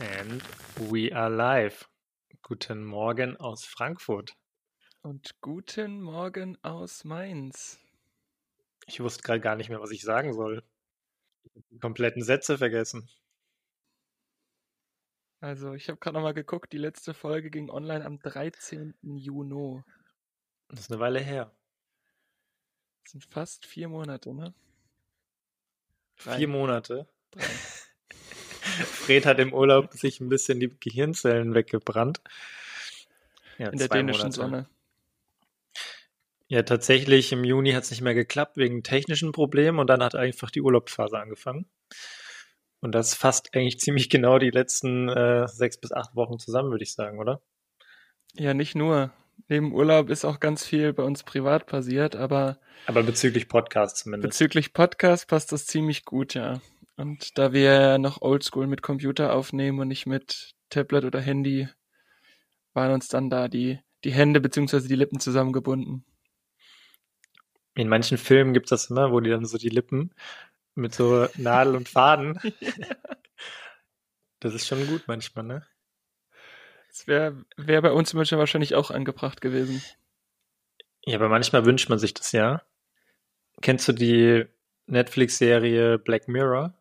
And we are live. Guten Morgen aus Frankfurt. Und guten Morgen aus Mainz. Ich wusste gerade gar nicht mehr, was ich sagen soll. Ich habe die kompletten Sätze vergessen. Also, ich habe gerade nochmal geguckt, die letzte Folge ging online am 13. Juni. Das ist eine Weile her. Das sind fast vier Monate, ne? Drei. Vier Monate? Drei. Fred hat im Urlaub sich ein bisschen die Gehirnzellen weggebrannt. Ja, In der dänischen Monate. Sonne. Ja, tatsächlich im Juni hat es nicht mehr geklappt wegen technischen Problemen und dann hat einfach die Urlaubsphase angefangen. Und das fasst eigentlich ziemlich genau die letzten äh, sechs bis acht Wochen zusammen, würde ich sagen, oder? Ja, nicht nur. Neben Urlaub ist auch ganz viel bei uns privat passiert, aber. Aber bezüglich Podcast zumindest. Bezüglich Podcast passt das ziemlich gut, ja. Und da wir noch oldschool mit Computer aufnehmen und nicht mit Tablet oder Handy, waren uns dann da die, die Hände bzw. die Lippen zusammengebunden. In manchen Filmen gibt es das immer, wo die dann so die Lippen mit so Nadel und Faden. Das ist schon gut manchmal, ne? Das wäre wär bei uns wahrscheinlich auch angebracht gewesen. Ja, aber manchmal wünscht man sich das ja. Kennst du die Netflix-Serie Black Mirror?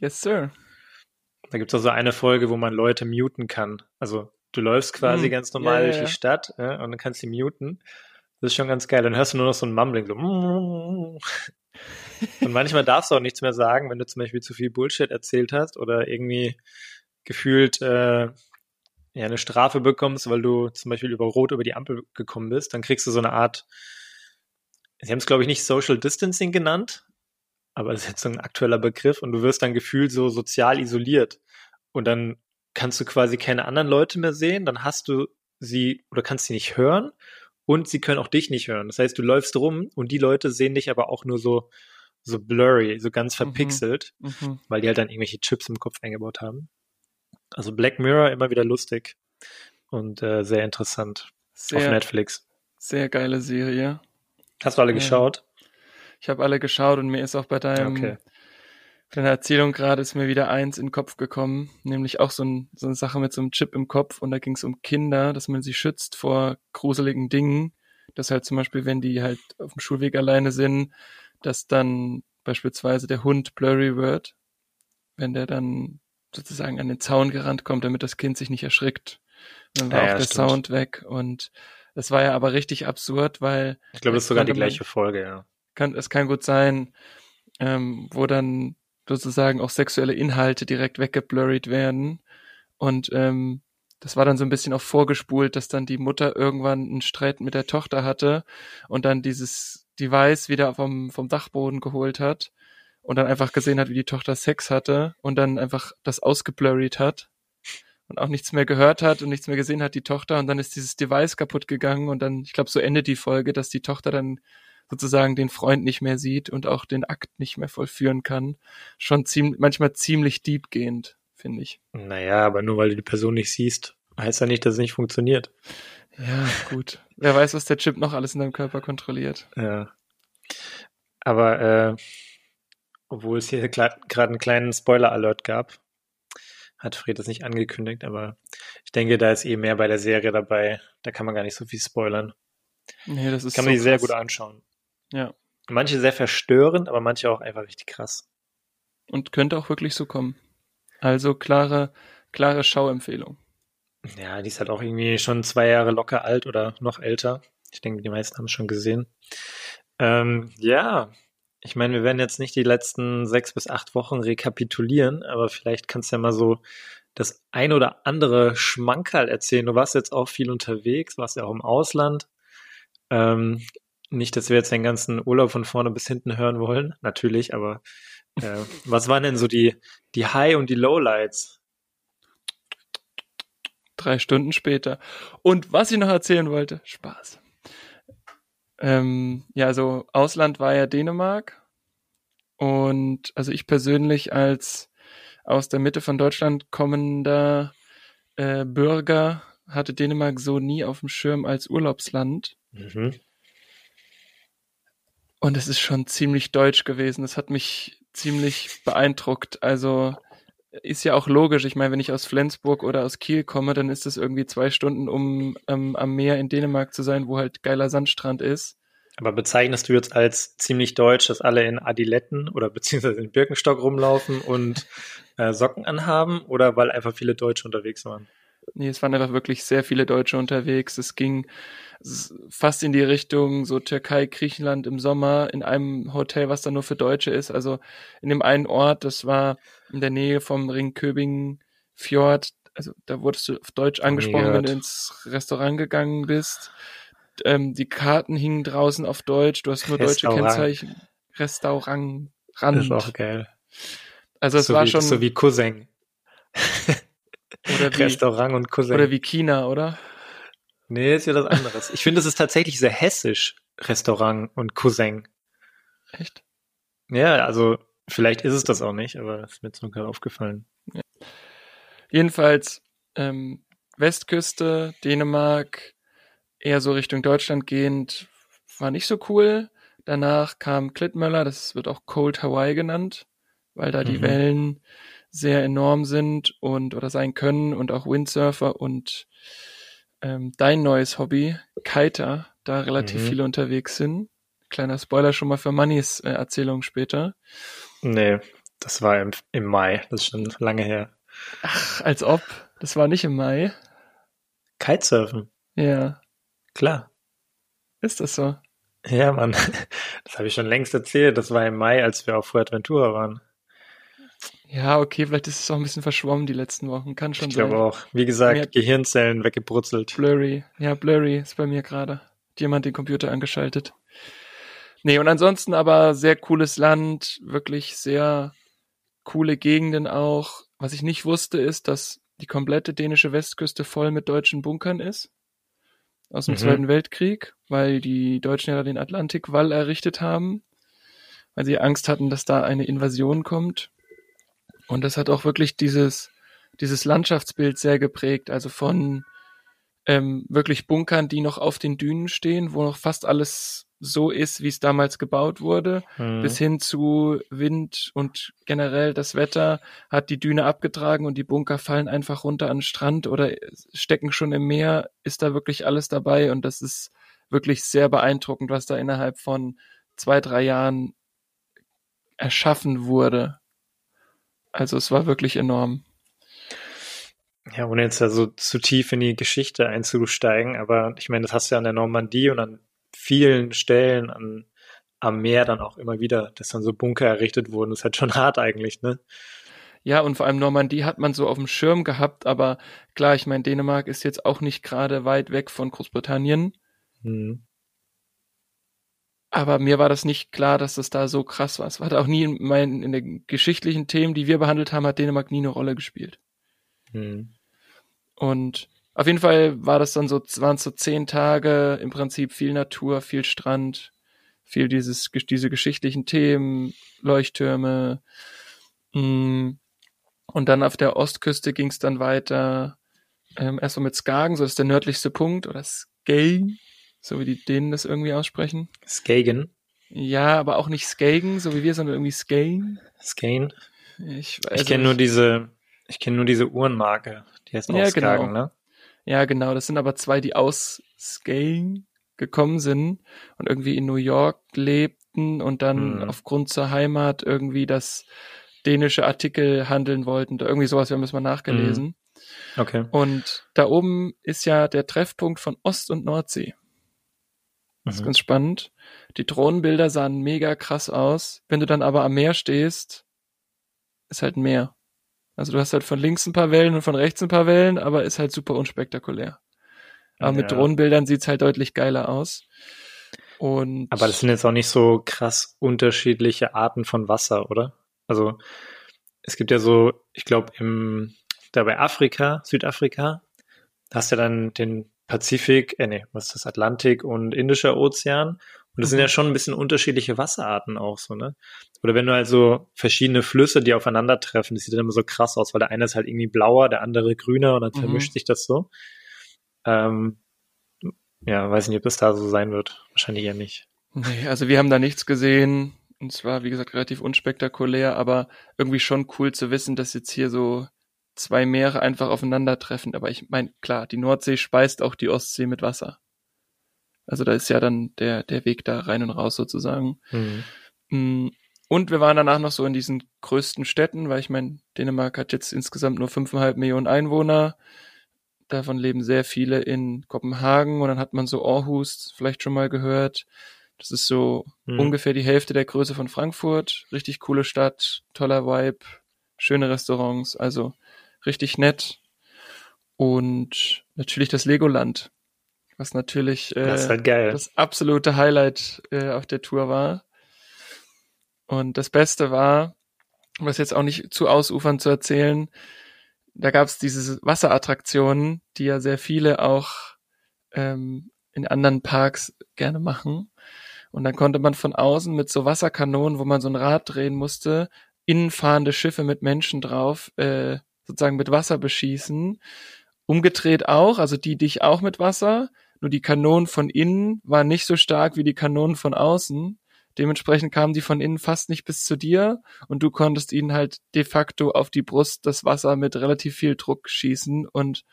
Yes, sir. Da gibt es also eine Folge, wo man Leute muten kann. Also du läufst quasi hm. ganz normal yeah, durch die Stadt ja, und dann kannst du muten. Das ist schon ganz geil. Dann hörst du nur noch so ein Mumbling. So. Und manchmal darfst du auch nichts mehr sagen, wenn du zum Beispiel zu viel Bullshit erzählt hast oder irgendwie gefühlt äh, ja, eine Strafe bekommst, weil du zum Beispiel über Rot über die Ampel gekommen bist. Dann kriegst du so eine Art, sie haben es glaube ich nicht Social Distancing genannt, aber das ist jetzt so ein aktueller Begriff und du wirst dann gefühlt so sozial isoliert. Und dann kannst du quasi keine anderen Leute mehr sehen, dann hast du sie oder kannst sie nicht hören und sie können auch dich nicht hören. Das heißt, du läufst rum und die Leute sehen dich aber auch nur so, so blurry, so ganz mhm. verpixelt, mhm. weil die halt dann irgendwelche Chips im Kopf eingebaut haben. Also Black Mirror immer wieder lustig und äh, sehr interessant sehr, auf Netflix. Sehr geile Serie. Hast du alle ja. geschaut? Ich habe alle geschaut und mir ist auch bei deinem okay. deiner Erzählung gerade ist mir wieder eins in den Kopf gekommen, nämlich auch so, ein, so eine Sache mit so einem Chip im Kopf und da ging es um Kinder, dass man sie schützt vor gruseligen Dingen. Dass halt zum Beispiel, wenn die halt auf dem Schulweg alleine sind, dass dann beispielsweise der Hund blurry wird, wenn der dann sozusagen an den Zaun gerannt kommt, damit das Kind sich nicht erschrickt. Und dann war ja, auch ja, der stimmt. Sound weg und das war ja aber richtig absurd, weil. Ich glaube, das ist sogar die gleiche Folge, ja kann, es kann gut sein, ähm, wo dann sozusagen auch sexuelle Inhalte direkt weggeblurried werden. Und ähm, das war dann so ein bisschen auch vorgespult, dass dann die Mutter irgendwann einen Streit mit der Tochter hatte und dann dieses Device wieder vom, vom Dachboden geholt hat und dann einfach gesehen hat, wie die Tochter Sex hatte und dann einfach das ausgeblurried hat und auch nichts mehr gehört hat und nichts mehr gesehen hat, die Tochter. Und dann ist dieses Device kaputt gegangen und dann, ich glaube, so endet die Folge, dass die Tochter dann sozusagen den Freund nicht mehr sieht und auch den Akt nicht mehr vollführen kann. Schon ziemlich, manchmal ziemlich deepgehend, finde ich. Naja, aber nur weil du die Person nicht siehst, heißt ja nicht, dass es nicht funktioniert. Ja, gut. Wer weiß, was der Chip noch alles in deinem Körper kontrolliert. Ja. Aber äh, obwohl es hier gerade einen kleinen Spoiler-Alert gab, hat Fred das nicht angekündigt, aber ich denke, da ist eh mehr bei der Serie dabei. Da kann man gar nicht so viel spoilern. Nee, das ist Kann man so sich sehr gut anschauen. Ja. Manche sehr verstörend, aber manche auch einfach richtig krass. Und könnte auch wirklich so kommen. Also klare, klare Schauempfehlung. Ja, die ist halt auch irgendwie schon zwei Jahre locker alt oder noch älter. Ich denke, die meisten haben es schon gesehen. Ähm, ja, ich meine, wir werden jetzt nicht die letzten sechs bis acht Wochen rekapitulieren, aber vielleicht kannst du ja mal so das ein oder andere Schmankerl erzählen. Du warst jetzt auch viel unterwegs, warst ja auch im Ausland. Ähm, nicht, dass wir jetzt den ganzen Urlaub von vorne bis hinten hören wollen, natürlich, aber äh, was waren denn so die, die High- und die Lowlights? Drei Stunden später. Und was ich noch erzählen wollte, Spaß. Ähm, ja, also Ausland war ja Dänemark. Und also ich persönlich als aus der Mitte von Deutschland kommender äh, Bürger hatte Dänemark so nie auf dem Schirm als Urlaubsland. Mhm. Und es ist schon ziemlich deutsch gewesen. Es hat mich ziemlich beeindruckt. Also ist ja auch logisch. Ich meine, wenn ich aus Flensburg oder aus Kiel komme, dann ist es irgendwie zwei Stunden, um ähm, am Meer in Dänemark zu sein, wo halt geiler Sandstrand ist. Aber bezeichnest du jetzt als ziemlich deutsch, dass alle in Adiletten oder beziehungsweise in Birkenstock rumlaufen und äh, Socken anhaben oder weil einfach viele Deutsche unterwegs waren? Nee, es waren einfach wirklich sehr viele Deutsche unterwegs. Es ging fast in die Richtung so Türkei, Griechenland im Sommer in einem Hotel, was da nur für Deutsche ist. Also in dem einen Ort, das war in der Nähe vom Ringköbing Fjord. Also da wurdest du auf Deutsch angesprochen, wenn du ins Restaurant gegangen bist. Ähm, die Karten hingen draußen auf Deutsch. Du hast nur Restaurant. deutsche Kennzeichen. Restaurant. Rand. Ist auch geil. Also es so war wie, schon so wie Cousin. oder wie, Restaurant und Cousin. Oder wie China, oder? Nee, ist ja das anderes. Ich finde, es ist tatsächlich sehr hessisch, Restaurant und Cousin. Echt? Ja, also vielleicht ist es das auch nicht, aber es ist mir nur gerade aufgefallen. Ja. Jedenfalls ähm, Westküste, Dänemark, eher so Richtung Deutschland gehend, war nicht so cool. Danach kam Klittmöller, das wird auch Cold Hawaii genannt, weil da mhm. die Wellen sehr enorm sind und oder sein können und auch Windsurfer und ähm, dein neues Hobby, Kiter, da relativ mhm. viele unterwegs sind. Kleiner Spoiler schon mal für Mannys äh, Erzählung später. Nee, das war im, im Mai, das ist schon lange her. Ach, als ob. Das war nicht im Mai. Kitesurfen. Ja. Klar. Ist das so? Ja, Mann. Das habe ich schon längst erzählt. Das war im Mai, als wir auf Fuerteventura waren. Ja, okay, vielleicht ist es auch ein bisschen verschwommen die letzten Wochen. Kann schon ich sein. Ich glaube auch. Wie gesagt, mir Gehirnzellen weggebrutzelt. Blurry. Ja, Blurry ist bei mir gerade. Jemand den Computer angeschaltet. Nee, und ansonsten aber sehr cooles Land, wirklich sehr coole Gegenden auch. Was ich nicht wusste, ist, dass die komplette dänische Westküste voll mit deutschen Bunkern ist. Aus dem mhm. Zweiten Weltkrieg, weil die Deutschen ja den Atlantikwall errichtet haben, weil sie Angst hatten, dass da eine Invasion kommt. Und das hat auch wirklich dieses, dieses Landschaftsbild sehr geprägt. Also von ähm, wirklich Bunkern, die noch auf den Dünen stehen, wo noch fast alles so ist, wie es damals gebaut wurde, mhm. bis hin zu Wind und generell das Wetter hat die Düne abgetragen und die Bunker fallen einfach runter an den Strand oder stecken schon im Meer, ist da wirklich alles dabei und das ist wirklich sehr beeindruckend, was da innerhalb von zwei, drei Jahren erschaffen wurde. Also es war wirklich enorm. Ja, ohne jetzt da so zu tief in die Geschichte einzusteigen, aber ich meine, das hast du ja an der Normandie und an vielen Stellen an, am Meer dann auch immer wieder, dass dann so Bunker errichtet wurden. Das ist halt schon hart eigentlich, ne? Ja, und vor allem Normandie hat man so auf dem Schirm gehabt, aber klar, ich meine, Dänemark ist jetzt auch nicht gerade weit weg von Großbritannien. Mhm. Aber mir war das nicht klar, dass das da so krass war. Es war da auch nie in, meinen, in den geschichtlichen Themen, die wir behandelt haben, hat Dänemark nie eine Rolle gespielt. Hm. Und auf jeden Fall war das dann so, waren es so zehn Tage, im Prinzip viel Natur, viel Strand, viel dieses, diese geschichtlichen Themen, Leuchttürme. Hm. Und dann auf der Ostküste ging es dann weiter, ähm, erstmal mit Skagen, so das ist der nördlichste Punkt, oder Skagen, so wie die Dänen das irgendwie aussprechen. Skagen. Ja, aber auch nicht Skagen, so wie wir, sondern irgendwie Skane. Skane. Ich, also ich kenne nur diese, ich kenne nur diese Uhrenmarke. Die heißt auch ja, Skagen, genau. ne? Ja, genau. Das sind aber zwei, die aus Skane gekommen sind und irgendwie in New York lebten und dann hm. aufgrund zur Heimat irgendwie das dänische Artikel handeln wollten. Irgendwie sowas, wir haben das mal nachgelesen. Hm. Okay. Und da oben ist ja der Treffpunkt von Ost- und Nordsee. Das ist mhm. ganz spannend. Die Drohnenbilder sahen mega krass aus. Wenn du dann aber am Meer stehst, ist halt ein Meer. Also du hast halt von links ein paar Wellen und von rechts ein paar Wellen, aber ist halt super unspektakulär. Aber ja. mit Drohnenbildern sieht's halt deutlich geiler aus. Und aber das sind jetzt auch nicht so krass unterschiedliche Arten von Wasser, oder? Also es gibt ja so, ich glaube, im da bei Afrika, Südafrika, da hast du ja dann den Pazifik, äh, nee, was ist das, Atlantik und Indischer Ozean. Und das mhm. sind ja schon ein bisschen unterschiedliche Wasserarten auch so, ne? Oder wenn du also verschiedene Flüsse, die aufeinandertreffen, das sieht dann immer so krass aus, weil der eine ist halt irgendwie blauer, der andere grüner und dann vermischt mhm. sich das so. Ähm, ja, weiß nicht, ob das da so sein wird. Wahrscheinlich eher nicht. Nee, also wir haben da nichts gesehen. Und zwar, wie gesagt, relativ unspektakulär, aber irgendwie schon cool zu wissen, dass jetzt hier so zwei Meere einfach aufeinandertreffen. Aber ich meine, klar, die Nordsee speist auch die Ostsee mit Wasser. Also da ist ja dann der, der Weg da rein und raus sozusagen. Mhm. Mm, und wir waren danach noch so in diesen größten Städten, weil ich meine, Dänemark hat jetzt insgesamt nur fünfeinhalb Millionen Einwohner. Davon leben sehr viele in Kopenhagen und dann hat man so Aarhus vielleicht schon mal gehört. Das ist so mhm. ungefähr die Hälfte der Größe von Frankfurt. Richtig coole Stadt, toller Vibe, schöne Restaurants, also richtig nett. Und natürlich das Legoland, was natürlich äh, das, das, absolute Highlight äh, auf der Tour war. Und das Beste war, um das jetzt auch nicht zu ausufern zu erzählen, da gab es diese Wasserattraktionen, die ja sehr viele auch ähm, in anderen Parks gerne machen. Und dann konnte man von außen mit so Wasserkanonen, wo man so ein Rad drehen musste, innenfahrende Schiffe mit Menschen drauf, äh, sozusagen mit Wasser beschießen. Umgedreht auch, also die dich auch mit Wasser, nur die Kanonen von innen waren nicht so stark wie die Kanonen von außen. Dementsprechend kamen die von innen fast nicht bis zu dir und du konntest ihnen halt de facto auf die Brust das Wasser mit relativ viel Druck schießen und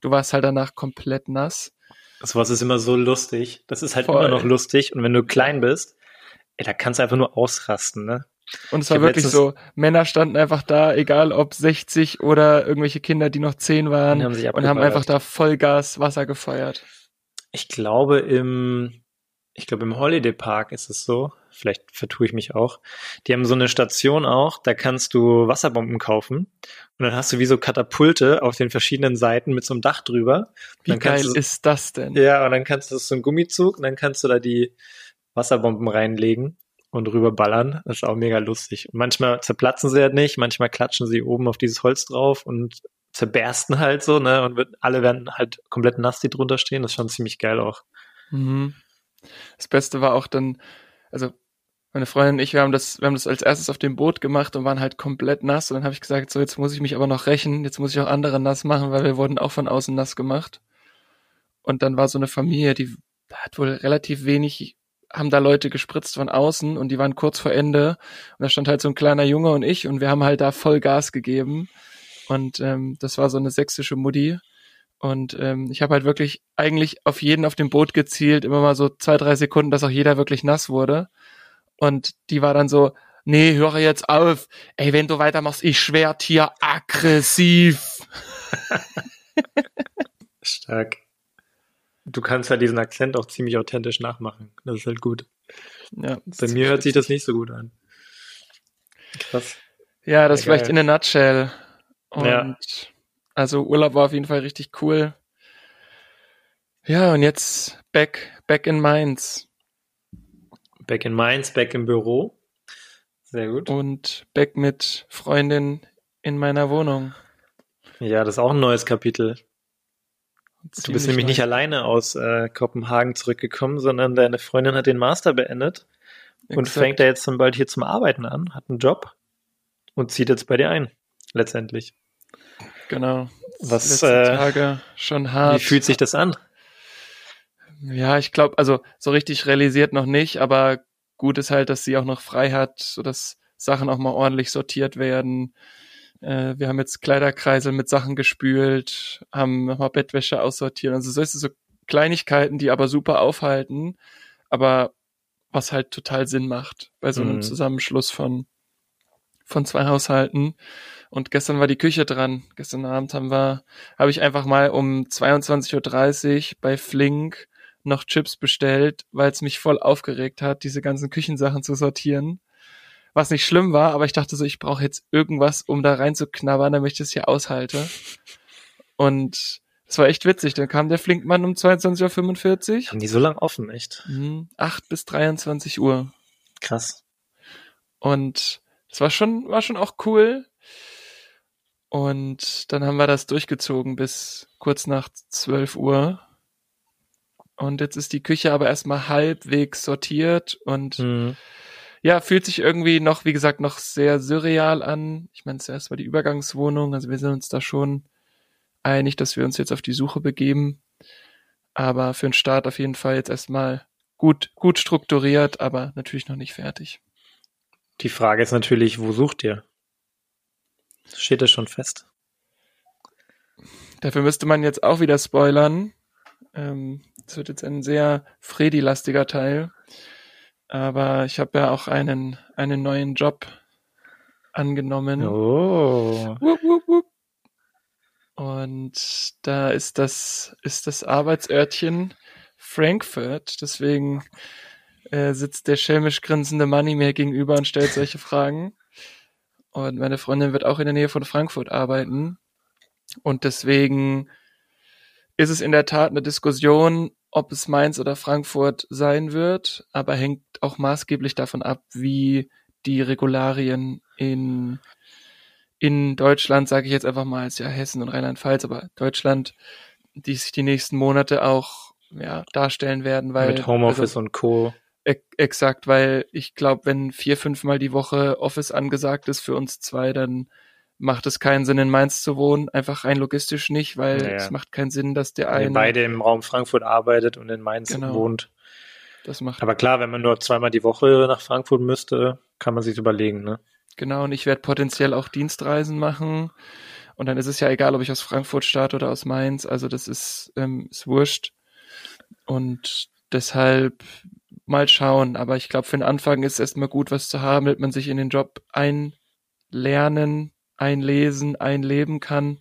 du warst halt danach komplett nass. Das was ist immer so lustig. Das ist halt Voll. immer noch lustig und wenn du klein bist, ey, da kannst du einfach nur ausrasten, ne? Und es war wirklich so, Männer standen einfach da, egal ob 60 oder irgendwelche Kinder, die noch 10 waren haben und haben einfach da Vollgas Wasser gefeuert. Ich glaube im, ich glaube im Holiday Park ist es so, vielleicht vertue ich mich auch. Die haben so eine Station auch, da kannst du Wasserbomben kaufen und dann hast du wie so Katapulte auf den verschiedenen Seiten mit so einem Dach drüber. Wie geil du, ist das denn? Ja, und dann kannst du so einen Gummizug und dann kannst du da die Wasserbomben reinlegen und rüberballern. Das ist auch mega lustig. Und manchmal zerplatzen sie halt nicht, manchmal klatschen sie oben auf dieses Holz drauf und zerbersten halt so, ne? Und alle werden halt komplett nass, die drunter stehen. Das ist schon ziemlich geil auch. Mhm. Das Beste war auch dann, also meine Freundin und ich, wir haben das, wir haben das als erstes auf dem Boot gemacht und waren halt komplett nass. Und dann habe ich gesagt, so jetzt muss ich mich aber noch rächen, jetzt muss ich auch andere nass machen, weil wir wurden auch von außen nass gemacht. Und dann war so eine Familie, die hat wohl relativ wenig, haben da Leute gespritzt von außen und die waren kurz vor Ende. Und da stand halt so ein kleiner Junge und ich und wir haben halt da voll Gas gegeben. Und ähm, das war so eine sächsische Mutti. Und ähm, ich habe halt wirklich eigentlich auf jeden auf dem Boot gezielt, immer mal so zwei, drei Sekunden, dass auch jeder wirklich nass wurde. Und die war dann so, nee, höre jetzt auf. Ey, wenn du weitermachst, ich schwert hier aggressiv. Stark. Du kannst ja diesen Akzent auch ziemlich authentisch nachmachen. Das ist halt gut. Ja, Bei mir hört sich das nicht so gut an. Krass. Ja, das ja, vielleicht in a nutshell. Und ja. also Urlaub war auf jeden Fall richtig cool. Ja, und jetzt back, back in Mainz. Back in Mainz, back im Büro. Sehr gut. Und back mit Freundin in meiner Wohnung. Ja, das ist auch ein neues Kapitel. Du bist nämlich nicht alleine aus äh, Kopenhagen zurückgekommen, sondern deine Freundin hat den Master beendet Exakt. und fängt da jetzt dann bald hier zum Arbeiten an, hat einen Job und zieht jetzt bei dir ein, letztendlich. Genau. Was äh, Tage schon hart. Wie fühlt sich das an? Ja, ich glaube, also so richtig realisiert noch nicht, aber gut ist halt, dass sie auch noch frei hat, sodass Sachen auch mal ordentlich sortiert werden. Äh, wir haben jetzt Kleiderkreisel mit Sachen gespült, haben nochmal Bettwäsche aussortiert. Also so ist es so Kleinigkeiten, die aber super aufhalten, aber was halt total Sinn macht bei so einem mhm. Zusammenschluss von von zwei Haushalten. Und gestern war die Küche dran. Gestern Abend haben wir, habe ich einfach mal um 22.30 Uhr bei Flink noch Chips bestellt, weil es mich voll aufgeregt hat, diese ganzen Küchensachen zu sortieren. Was nicht schlimm war, aber ich dachte so, ich brauche jetzt irgendwas, um da reinzuknabbern, damit ich das hier aushalte. Und es war echt witzig. Dann kam der Flinkmann um 22.45 Uhr. Haben die so lang offen, echt? Mhm, 8 bis 23 Uhr. Krass. Und es war schon, war schon auch cool. Und dann haben wir das durchgezogen bis kurz nach 12 Uhr. Und jetzt ist die Küche aber erstmal halbwegs sortiert und mhm. Ja, fühlt sich irgendwie noch, wie gesagt, noch sehr surreal an. Ich meine, zuerst war die Übergangswohnung, also wir sind uns da schon einig, dass wir uns jetzt auf die Suche begeben. Aber für den Start auf jeden Fall jetzt erstmal gut, gut strukturiert, aber natürlich noch nicht fertig. Die Frage ist natürlich, wo sucht ihr? Steht das schon fest? Dafür müsste man jetzt auch wieder spoilern. Ähm, das wird jetzt ein sehr Freddy-lastiger Teil. Aber ich habe ja auch einen, einen neuen Job angenommen. Oh. Wupp, wupp, wupp. Und da ist das, ist das Arbeitsörtchen Frankfurt. Deswegen äh, sitzt der schelmisch grinsende Money mir gegenüber und stellt solche Fragen. Und meine Freundin wird auch in der Nähe von Frankfurt arbeiten. Und deswegen ist es in der Tat eine Diskussion, ob es Mainz oder Frankfurt sein wird, aber hängt auch maßgeblich davon ab, wie die Regularien in, in Deutschland, sage ich jetzt einfach mal, als ja Hessen und Rheinland-Pfalz, aber Deutschland, die sich die nächsten Monate auch ja, darstellen werden, weil mit Homeoffice also, und Co. Exakt, weil ich glaube, wenn vier, fünfmal die Woche Office angesagt ist für uns zwei, dann macht es keinen Sinn, in Mainz zu wohnen, einfach rein logistisch nicht, weil naja. es macht keinen Sinn, dass der eine... beide im Raum Frankfurt arbeitet und in Mainz genau. wohnt. Das macht Aber klar, wenn man nur zweimal die Woche nach Frankfurt müsste, kann man sich überlegen, ne? Genau, und ich werde potenziell auch Dienstreisen machen. Und dann ist es ja egal, ob ich aus Frankfurt starte oder aus Mainz. Also das ist, ähm, ist wurscht. Und deshalb mal schauen. Aber ich glaube, für den Anfang ist es erstmal gut, was zu haben, damit man sich in den Job einlernen einlesen, einleben kann.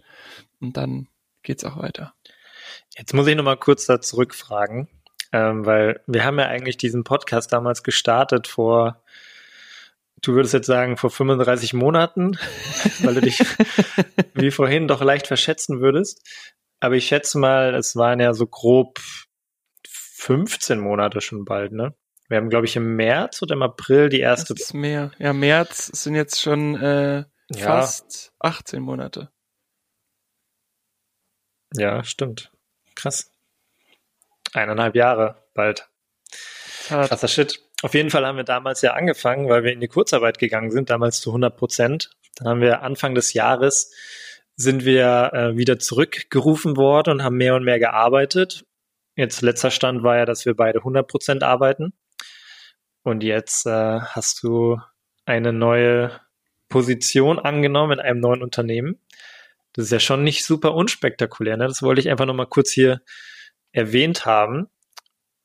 Und dann geht's auch weiter. Jetzt muss ich nochmal kurz da zurückfragen, ähm, weil wir haben ja eigentlich diesen Podcast damals gestartet vor, du würdest jetzt sagen, vor 35 Monaten, weil du dich wie vorhin doch leicht verschätzen würdest. Aber ich schätze mal, es waren ja so grob 15 Monate schon bald, ne? Wir haben, glaube ich, im März oder im April die erste. Das ist mehr. Ja, März sind jetzt schon äh, ja. Fast 18 Monate. Ja, stimmt. Krass. Eineinhalb Jahre bald. Krasser Shit. Auf jeden Fall haben wir damals ja angefangen, weil wir in die Kurzarbeit gegangen sind, damals zu 100 Prozent. Dann haben wir Anfang des Jahres sind wir äh, wieder zurückgerufen worden und haben mehr und mehr gearbeitet. Jetzt letzter Stand war ja, dass wir beide 100 Prozent arbeiten. Und jetzt äh, hast du eine neue Position angenommen in einem neuen Unternehmen. Das ist ja schon nicht super unspektakulär. Ne? Das wollte ich einfach nochmal kurz hier erwähnt haben.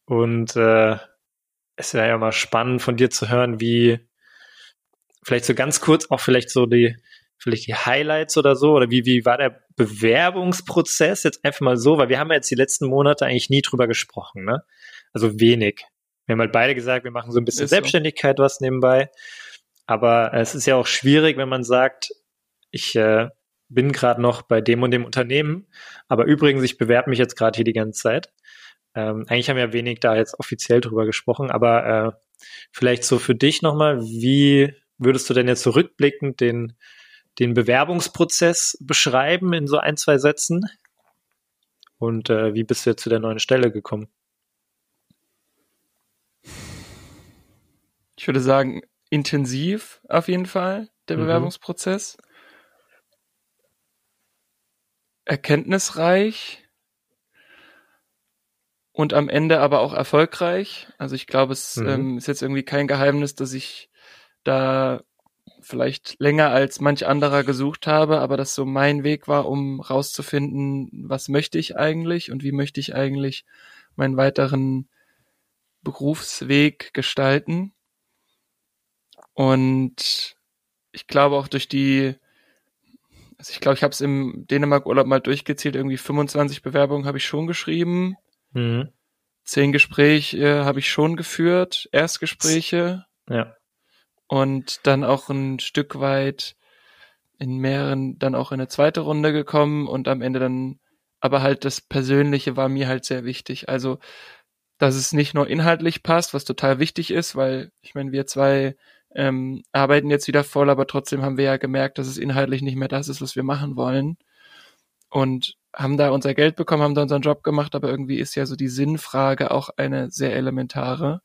Und äh, es wäre ja mal spannend von dir zu hören, wie vielleicht so ganz kurz auch vielleicht so die vielleicht die Highlights oder so oder wie wie war der Bewerbungsprozess jetzt einfach mal so, weil wir haben ja jetzt die letzten Monate eigentlich nie drüber gesprochen, ne? Also wenig. Wir haben halt beide gesagt, wir machen so ein bisschen ist Selbstständigkeit so. was nebenbei. Aber es ist ja auch schwierig, wenn man sagt, ich äh, bin gerade noch bei dem und dem Unternehmen, aber übrigens, ich bewerbe mich jetzt gerade hier die ganze Zeit. Ähm, eigentlich haben wir wenig da jetzt offiziell drüber gesprochen, aber äh, vielleicht so für dich nochmal, wie würdest du denn jetzt zurückblickend so den, den Bewerbungsprozess beschreiben in so ein, zwei Sätzen? Und äh, wie bist du jetzt zu der neuen Stelle gekommen? Ich würde sagen, intensiv auf jeden Fall, der mhm. Bewerbungsprozess. Erkenntnisreich und am Ende aber auch erfolgreich. Also ich glaube, es mhm. ähm, ist jetzt irgendwie kein Geheimnis, dass ich da vielleicht länger als manch anderer gesucht habe, aber das so mein Weg war, um rauszufinden, was möchte ich eigentlich und wie möchte ich eigentlich meinen weiteren Berufsweg gestalten. Und ich glaube auch durch die, also ich glaube, ich habe es im Dänemark-Urlaub mal durchgezählt, irgendwie 25 Bewerbungen habe ich schon geschrieben. Mhm. Zehn Gespräche äh, habe ich schon geführt, Erstgespräche. Ja. Und dann auch ein Stück weit in mehreren dann auch in eine zweite Runde gekommen und am Ende dann, aber halt das Persönliche war mir halt sehr wichtig. Also, dass es nicht nur inhaltlich passt, was total wichtig ist, weil ich meine, wir zwei ähm, arbeiten jetzt wieder voll, aber trotzdem haben wir ja gemerkt, dass es inhaltlich nicht mehr das ist, was wir machen wollen. Und haben da unser Geld bekommen, haben da unseren Job gemacht, aber irgendwie ist ja so die Sinnfrage auch eine sehr elementare.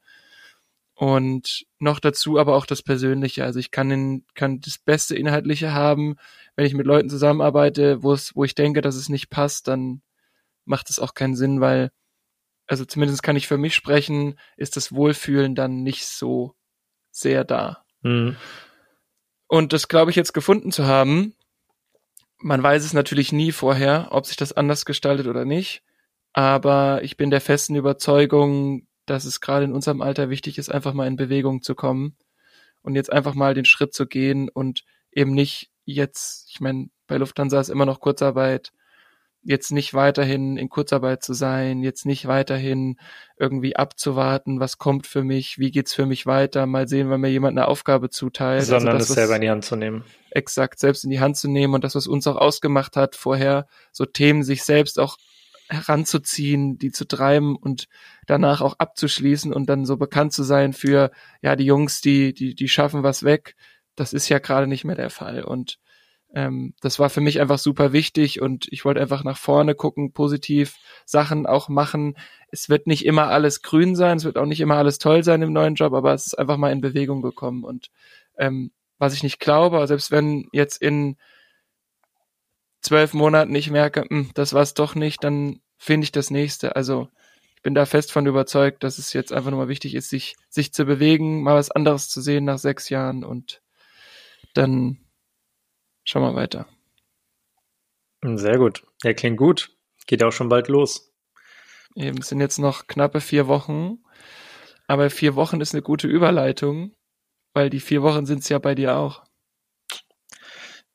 Und noch dazu aber auch das Persönliche. Also ich kann, in, kann das beste Inhaltliche haben, wenn ich mit Leuten zusammenarbeite, wo es, wo ich denke, dass es nicht passt, dann macht es auch keinen Sinn, weil, also zumindest kann ich für mich sprechen, ist das Wohlfühlen dann nicht so sehr da. Mhm. Und das glaube ich jetzt gefunden zu haben. Man weiß es natürlich nie vorher, ob sich das anders gestaltet oder nicht. Aber ich bin der festen Überzeugung, dass es gerade in unserem Alter wichtig ist, einfach mal in Bewegung zu kommen und jetzt einfach mal den Schritt zu gehen und eben nicht jetzt, ich meine, bei Lufthansa ist immer noch Kurzarbeit, jetzt nicht weiterhin in Kurzarbeit zu sein, jetzt nicht weiterhin irgendwie abzuwarten, was kommt für mich, wie geht's für mich weiter, mal sehen, wenn mir jemand eine Aufgabe zuteilt. Also Sondern also das, es selber in die Hand zu nehmen. Exakt, selbst in die Hand zu nehmen und das, was uns auch ausgemacht hat, vorher so Themen sich selbst auch heranzuziehen, die zu treiben und danach auch abzuschließen und dann so bekannt zu sein für, ja, die Jungs, die, die, die schaffen was weg. Das ist ja gerade nicht mehr der Fall. Und ähm, das war für mich einfach super wichtig und ich wollte einfach nach vorne gucken, positiv Sachen auch machen. Es wird nicht immer alles grün sein, es wird auch nicht immer alles toll sein im neuen Job, aber es ist einfach mal in Bewegung gekommen. Und ähm, was ich nicht glaube, selbst wenn jetzt in zwölf Monaten ich merke, mh, hm, das war's doch nicht, dann finde ich das nächste. Also ich bin da fest von überzeugt, dass es jetzt einfach nur mal wichtig ist, sich, sich zu bewegen, mal was anderes zu sehen nach sechs Jahren und dann schauen wir weiter. Sehr gut. Ja, klingt gut. Geht auch schon bald los. Eben, es sind jetzt noch knappe vier Wochen. Aber vier Wochen ist eine gute Überleitung, weil die vier Wochen sind es ja bei dir auch.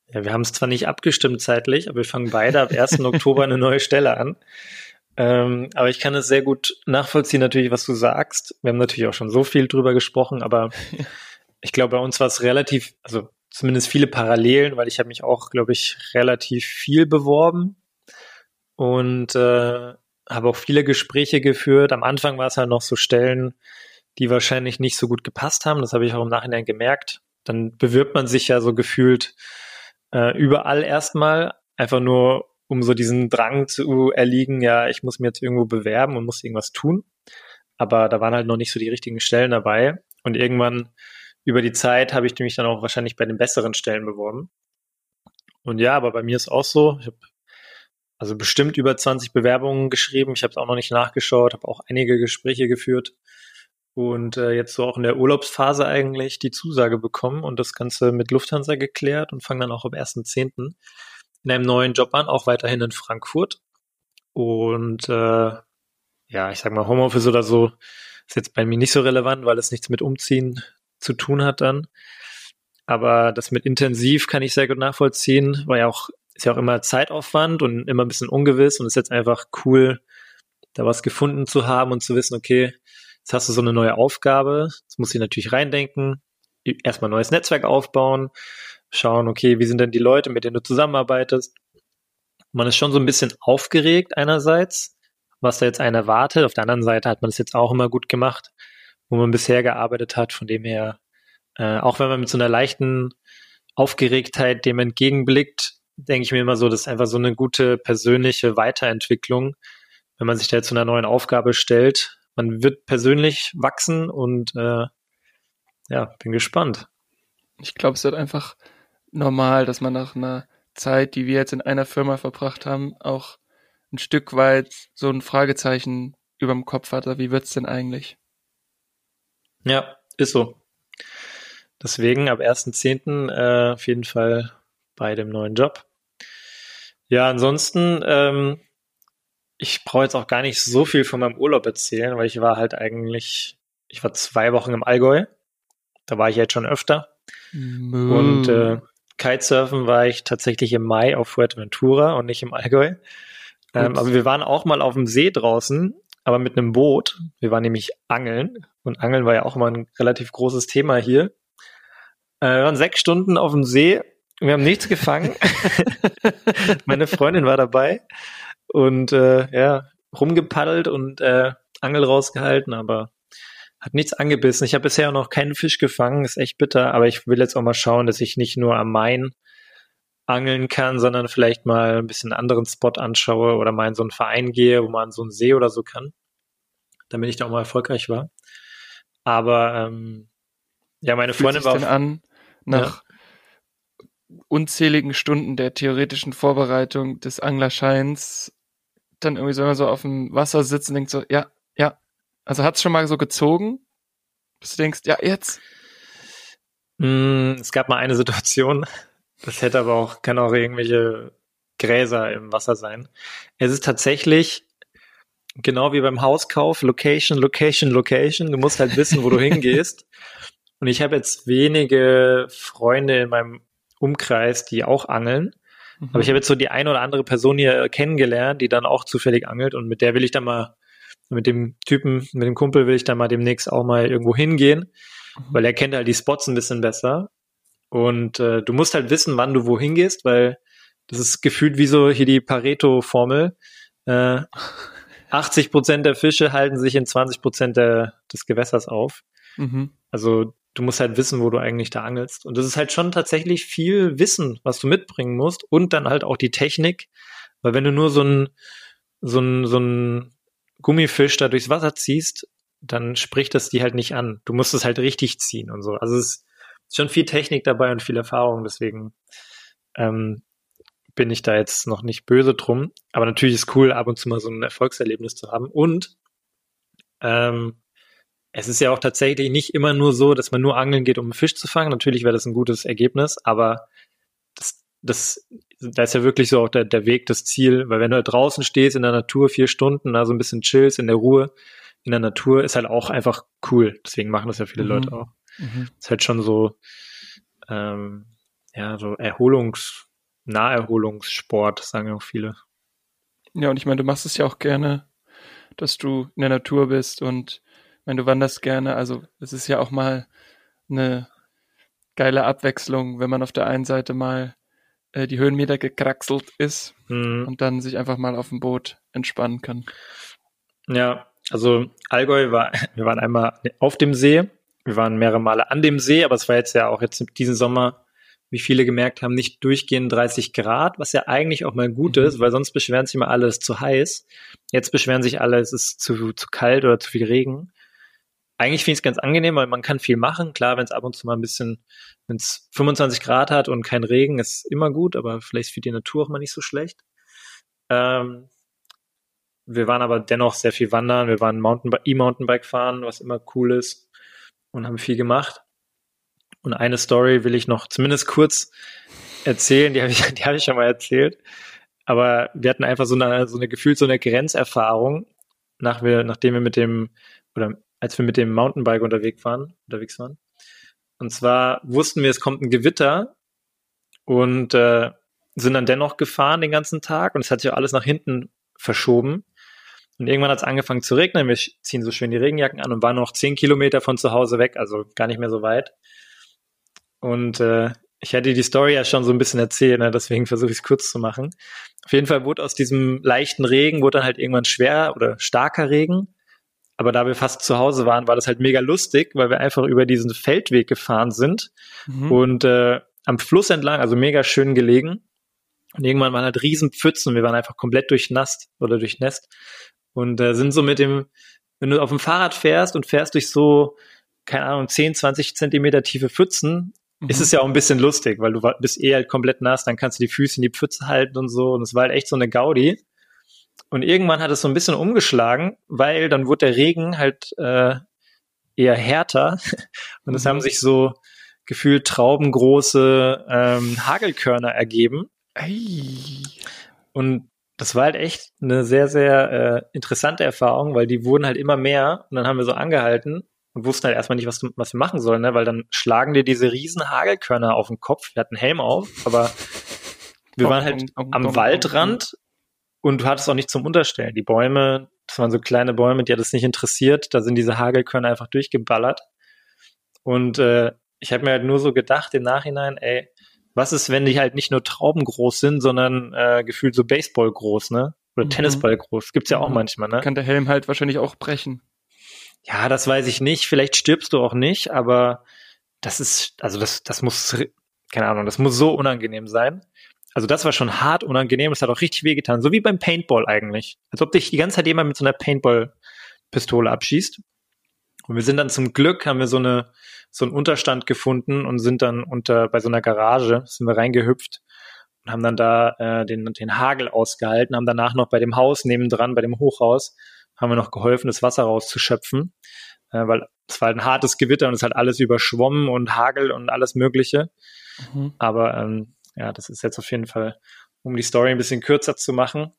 Ja, wir haben es zwar nicht abgestimmt zeitlich, aber wir fangen beide ab 1. Oktober eine neue Stelle an. Ähm, aber ich kann es sehr gut nachvollziehen, natürlich, was du sagst. Wir haben natürlich auch schon so viel drüber gesprochen, aber ich glaube, bei uns war es relativ, also zumindest viele Parallelen, weil ich habe mich auch, glaube ich, relativ viel beworben und äh, habe auch viele Gespräche geführt. Am Anfang war es halt noch so Stellen, die wahrscheinlich nicht so gut gepasst haben. Das habe ich auch im Nachhinein gemerkt. Dann bewirbt man sich ja so gefühlt äh, überall erstmal, einfach nur um so diesen Drang zu erliegen, ja, ich muss mir jetzt irgendwo bewerben und muss irgendwas tun. Aber da waren halt noch nicht so die richtigen Stellen dabei. Und irgendwann über die Zeit habe ich mich dann auch wahrscheinlich bei den besseren Stellen beworben. Und ja, aber bei mir ist auch so, ich habe also bestimmt über 20 Bewerbungen geschrieben. Ich habe es auch noch nicht nachgeschaut, habe auch einige Gespräche geführt und äh, jetzt so auch in der Urlaubsphase eigentlich die Zusage bekommen und das Ganze mit Lufthansa geklärt und fange dann auch am 1.10. in einem neuen Job an, auch weiterhin in Frankfurt. Und äh, ja, ich sag mal, Homeoffice oder so ist jetzt bei mir nicht so relevant, weil es nichts mit Umziehen zu tun hat dann. Aber das mit intensiv kann ich sehr gut nachvollziehen, weil ja auch, ist ja auch immer Zeitaufwand und immer ein bisschen ungewiss und ist jetzt einfach cool, da was gefunden zu haben und zu wissen, okay, jetzt hast du so eine neue Aufgabe, jetzt muss ich natürlich reindenken, erstmal ein neues Netzwerk aufbauen, schauen, okay, wie sind denn die Leute, mit denen du zusammenarbeitest. Man ist schon so ein bisschen aufgeregt einerseits, was da jetzt einen erwartet. Auf der anderen Seite hat man es jetzt auch immer gut gemacht wo man bisher gearbeitet hat. Von dem her, äh, auch wenn man mit so einer leichten Aufgeregtheit dem entgegenblickt, denke ich mir immer so, das ist einfach so eine gute persönliche Weiterentwicklung, wenn man sich da zu einer neuen Aufgabe stellt. Man wird persönlich wachsen und äh, ja, bin gespannt. Ich glaube, es wird einfach normal, dass man nach einer Zeit, die wir jetzt in einer Firma verbracht haben, auch ein Stück weit so ein Fragezeichen über dem Kopf hat. Wie wird's denn eigentlich? Ja, ist so. Deswegen ab 1.10. Äh, auf jeden Fall bei dem neuen Job. Ja, ansonsten, ähm, ich brauche jetzt auch gar nicht so viel von meinem Urlaub erzählen, weil ich war halt eigentlich, ich war zwei Wochen im Allgäu. Da war ich jetzt schon öfter. Mm. Und äh, Kitesurfen war ich tatsächlich im Mai auf Fuerteventura und nicht im Allgäu. Ähm, aber wir waren auch mal auf dem See draußen aber mit einem Boot. Wir waren nämlich angeln und Angeln war ja auch immer ein relativ großes Thema hier. Äh, wir waren sechs Stunden auf dem See. Wir haben nichts gefangen. Meine Freundin war dabei und äh, ja rumgepaddelt und äh, Angel rausgehalten, aber hat nichts angebissen. Ich habe bisher noch keinen Fisch gefangen, ist echt bitter, aber ich will jetzt auch mal schauen, dass ich nicht nur am Main angeln kann, sondern vielleicht mal ein bisschen einen anderen Spot anschaue oder mal in so einen Verein gehe, wo man so einen See oder so kann, damit ich da auch mal erfolgreich war. Aber ähm, ja, meine Freundin war. Denn an, nach ja. unzähligen Stunden der theoretischen Vorbereitung des Anglerscheins dann irgendwie so immer so auf dem Wasser sitzen und denkt so, ja, ja. Also hat's schon mal so gezogen, bis du denkst, ja, jetzt. Mm, es gab mal eine Situation, das hätte aber auch, kann auch irgendwelche Gräser im Wasser sein. Es ist tatsächlich genau wie beim Hauskauf, Location, Location, Location. Du musst halt wissen, wo du hingehst. Und ich habe jetzt wenige Freunde in meinem Umkreis, die auch angeln. Mhm. Aber ich habe jetzt so die eine oder andere Person hier kennengelernt, die dann auch zufällig angelt und mit der will ich dann mal, mit dem Typen, mit dem Kumpel will ich dann mal demnächst auch mal irgendwo hingehen, mhm. weil er kennt halt die Spots ein bisschen besser. Und äh, du musst halt wissen, wann du wohin gehst, weil das ist gefühlt wie so hier die Pareto-Formel. Äh, 80 Prozent der Fische halten sich in 20 Prozent des Gewässers auf. Mhm. Also du musst halt wissen, wo du eigentlich da angelst. Und das ist halt schon tatsächlich viel Wissen, was du mitbringen musst und dann halt auch die Technik. Weil wenn du nur so ein, so ein, so ein Gummifisch da durchs Wasser ziehst, dann spricht das die halt nicht an. Du musst es halt richtig ziehen und so. Also es ist schon viel Technik dabei und viel Erfahrung. Deswegen ähm, bin ich da jetzt noch nicht böse drum. Aber natürlich ist cool, ab und zu mal so ein Erfolgserlebnis zu haben. Und ähm, es ist ja auch tatsächlich nicht immer nur so, dass man nur angeln geht, um einen Fisch zu fangen. Natürlich wäre das ein gutes Ergebnis, aber das, das, da ist ja wirklich so auch der, der Weg, das Ziel. Weil wenn du halt draußen stehst in der Natur vier Stunden, da so ein bisschen chillst in der Ruhe, in der Natur, ist halt auch einfach cool. Deswegen machen das ja viele mhm. Leute auch. Mhm. Ist halt schon so, ähm, ja, so Erholungs- Naherholungssport, sagen auch viele. Ja, und ich meine, du machst es ja auch gerne, dass du in der Natur bist und wenn du wanderst gerne, also es ist ja auch mal eine geile Abwechslung, wenn man auf der einen Seite mal äh, die Höhenmeter gekraxelt ist mhm. und dann sich einfach mal auf dem Boot entspannen kann. Ja, also Allgäu war, wir waren einmal auf dem See, wir waren mehrere Male an dem See, aber es war jetzt ja auch jetzt diesen Sommer wie viele gemerkt haben, nicht durchgehend 30 Grad, was ja eigentlich auch mal gut mhm. ist, weil sonst beschweren sich immer alle, es ist zu heiß. Jetzt beschweren sich alle, es ist zu, zu kalt oder zu viel Regen. Eigentlich finde ich es ganz angenehm, weil man kann viel machen. Klar, wenn es ab und zu mal ein bisschen, wenn es 25 Grad hat und kein Regen, ist immer gut, aber vielleicht für die Natur auch mal nicht so schlecht. Ähm, wir waren aber dennoch sehr viel wandern. Wir waren E-Mountainbike fahren, was immer cool ist und haben viel gemacht. Und eine Story will ich noch zumindest kurz erzählen, die habe ich, habe ich schon mal erzählt. Aber wir hatten einfach so eine, so eine gefühlt so eine Grenzerfahrung, nach wir, nachdem wir mit dem, oder als wir mit dem Mountainbike unterwegs waren, unterwegs waren. Und zwar wussten wir, es kommt ein Gewitter und äh, sind dann dennoch gefahren den ganzen Tag und es hat sich alles nach hinten verschoben. Und irgendwann hat es angefangen zu regnen. Wir ziehen so schön die Regenjacken an und waren noch zehn Kilometer von zu Hause weg, also gar nicht mehr so weit. Und äh, ich hatte die Story ja schon so ein bisschen erzählt, ne? deswegen versuche ich es kurz zu machen. Auf jeden Fall wurde aus diesem leichten Regen, wurde dann halt irgendwann schwer oder starker Regen. Aber da wir fast zu Hause waren, war das halt mega lustig, weil wir einfach über diesen Feldweg gefahren sind mhm. und äh, am Fluss entlang, also mega schön gelegen. Und irgendwann waren halt riesen Pfützen wir waren einfach komplett durchnasst oder durchnässt und äh, sind so mit dem, wenn du auf dem Fahrrad fährst und fährst durch so, keine Ahnung, 10, 20 Zentimeter tiefe Pfützen, mhm. ist es ja auch ein bisschen lustig, weil du bist eh halt komplett nass, dann kannst du die Füße in die Pfütze halten und so. Und es war halt echt so eine Gaudi. Und irgendwann hat es so ein bisschen umgeschlagen, weil dann wurde der Regen halt äh, eher härter. Und es mhm. haben sich so gefühlt traubengroße ähm, Hagelkörner ergeben. Ei. Und das war halt echt eine sehr, sehr äh, interessante Erfahrung, weil die wurden halt immer mehr und dann haben wir so angehalten und wussten halt erstmal nicht, was, was wir machen sollen, ne? weil dann schlagen dir diese riesen Hagelkörner auf den Kopf. Wir hatten Helm auf, aber wir waren halt am Waldrand und du hattest auch nicht zum Unterstellen. Die Bäume, das waren so kleine Bäume, die hat es nicht interessiert. Da sind diese Hagelkörner einfach durchgeballert. Und äh, ich habe mir halt nur so gedacht im Nachhinein, ey, was ist, wenn die halt nicht nur Trauben groß sind, sondern äh, gefühlt so Baseball groß, ne? Oder mhm. Tennisball groß. Gibt's ja auch mhm. manchmal, ne? Kann der Helm halt wahrscheinlich auch brechen. Ja, das weiß ich nicht. Vielleicht stirbst du auch nicht, aber das ist, also das, das muss, keine Ahnung, das muss so unangenehm sein. Also das war schon hart unangenehm. Das hat auch richtig wehgetan. So wie beim Paintball eigentlich. Als ob dich die ganze Zeit jemand mit so einer Paintball-Pistole abschießt. Und wir sind dann zum Glück, haben wir so eine, so einen Unterstand gefunden und sind dann unter, bei so einer Garage, sind wir reingehüpft und haben dann da äh, den, den Hagel ausgehalten, haben danach noch bei dem Haus nebendran, bei dem Hochhaus, haben wir noch geholfen, das Wasser rauszuschöpfen. äh, weil es war halt ein hartes Gewitter und es hat alles überschwommen und Hagel und alles Mögliche. Mhm. Aber ähm, ja, das ist jetzt auf jeden Fall, um die Story ein bisschen kürzer zu machen,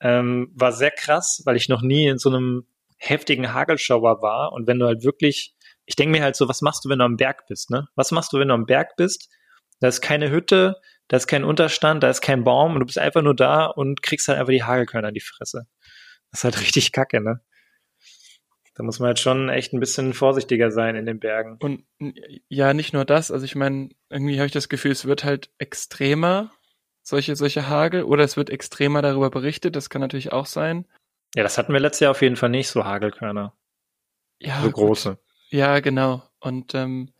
ähm, war sehr krass, weil ich noch nie in so einem heftigen Hagelschauer war. Und wenn du halt wirklich, ich denke mir halt so, was machst du, wenn du am Berg bist, ne? Was machst du, wenn du am Berg bist? Da ist keine Hütte, da ist kein Unterstand, da ist kein Baum und du bist einfach nur da und kriegst halt einfach die Hagelkörner in die Fresse. Das ist halt richtig kacke, ne? Da muss man halt schon echt ein bisschen vorsichtiger sein in den Bergen. Und ja, nicht nur das, also ich meine, irgendwie habe ich das Gefühl, es wird halt extremer, solche, solche Hagel, oder es wird extremer darüber berichtet, das kann natürlich auch sein. Ja, das hatten wir letztes Jahr auf jeden Fall nicht, so Hagelkörner. Ja. So große. Gut. Ja, genau. Und ähm,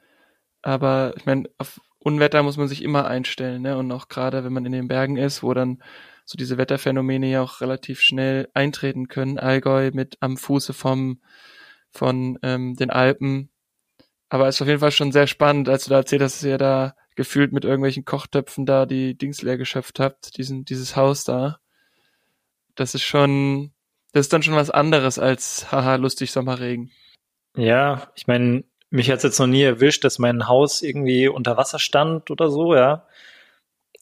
aber ich meine, auf Unwetter muss man sich immer einstellen, ne? Und auch gerade wenn man in den Bergen ist, wo dann so diese Wetterphänomene ja auch relativ schnell eintreten können. Allgäu mit am Fuße vom von ähm, den Alpen. Aber es ist auf jeden Fall schon sehr spannend, als du da erzählt hast, dass ihr da gefühlt mit irgendwelchen Kochtöpfen da die Dings leer geschöpft habt, diesen, dieses Haus da. Das ist schon, das ist dann schon was anderes als haha, lustig Sommerregen. Ja, ich meine, mich hat es jetzt noch nie erwischt, dass mein Haus irgendwie unter Wasser stand oder so, ja.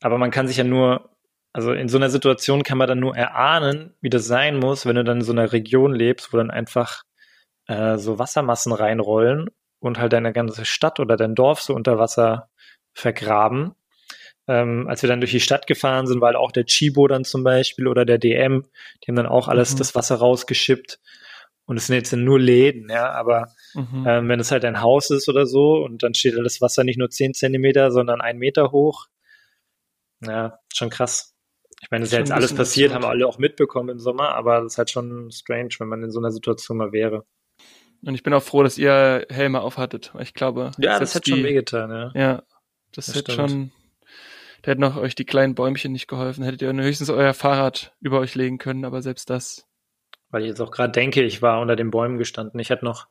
Aber man kann sich ja nur, also in so einer Situation kann man dann nur erahnen, wie das sein muss, wenn du dann in so einer Region lebst, wo dann einfach äh, so Wassermassen reinrollen und halt deine ganze Stadt oder dein Dorf so unter Wasser vergraben. Ähm, als wir dann durch die Stadt gefahren sind, war halt auch der Chibo dann zum Beispiel oder der DM, die haben dann auch alles mhm. das Wasser rausgeschippt. Und es sind jetzt nur Läden, ja, aber mhm. ähm, wenn es halt ein Haus ist oder so und dann steht das Wasser nicht nur zehn Zentimeter, sondern ein Meter hoch, ja, schon krass. Ich meine, das ist ja jetzt alles passiert, haben alle auch mitbekommen im Sommer, aber das ist halt schon strange, wenn man in so einer Situation mal wäre. Und ich bin auch froh, dass ihr Helme aufhattet. Ich glaube, ja, das, hätte schon wehgetan, ja. Ja, das, das hätte schon, hätten auch euch die kleinen Bäumchen nicht geholfen. Hättet ihr höchstens euer Fahrrad über euch legen können, aber selbst das weil ich jetzt auch gerade denke, ich war unter den Bäumen gestanden. Ich hatte noch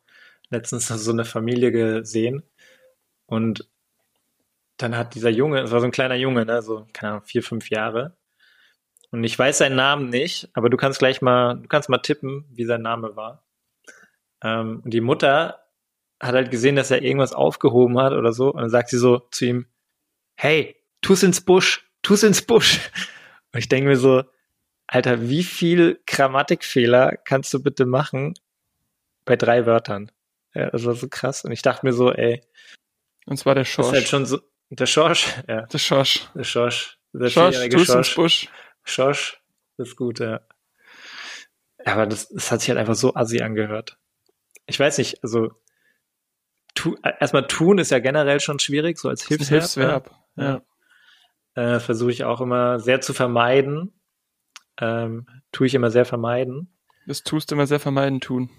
letztens so eine Familie gesehen und dann hat dieser Junge, es war so ein kleiner Junge, ne, so, keine Ahnung, vier, fünf Jahre. Und ich weiß seinen Namen nicht, aber du kannst gleich mal, du kannst mal tippen, wie sein Name war. Ähm, und die Mutter hat halt gesehen, dass er irgendwas aufgehoben hat oder so. Und dann sagt sie so zu ihm, hey, tu's ins Busch, tu's ins Busch. Und ich denke mir so, Alter, wie viel Grammatikfehler kannst du bitte machen bei drei Wörtern? Ja, das war so krass. Und ich dachte mir so, ey. Und zwar der Schorsch. Das ist halt schon so, der Schorsch, ja. Der Schorsch. Der Schorsch. Der Schorsch, Schorsch. Ins Busch. Schorsch, das ist gut, ja. Aber das, das hat sich halt einfach so assi angehört. Ich weiß nicht, also tu, erstmal tun ist ja generell schon schwierig, so als Hilfsverb. Hilfsverb, ja. ja. Äh, Versuche ich auch immer sehr zu vermeiden ähm, tue ich immer sehr vermeiden. Das tust du immer sehr vermeiden tun.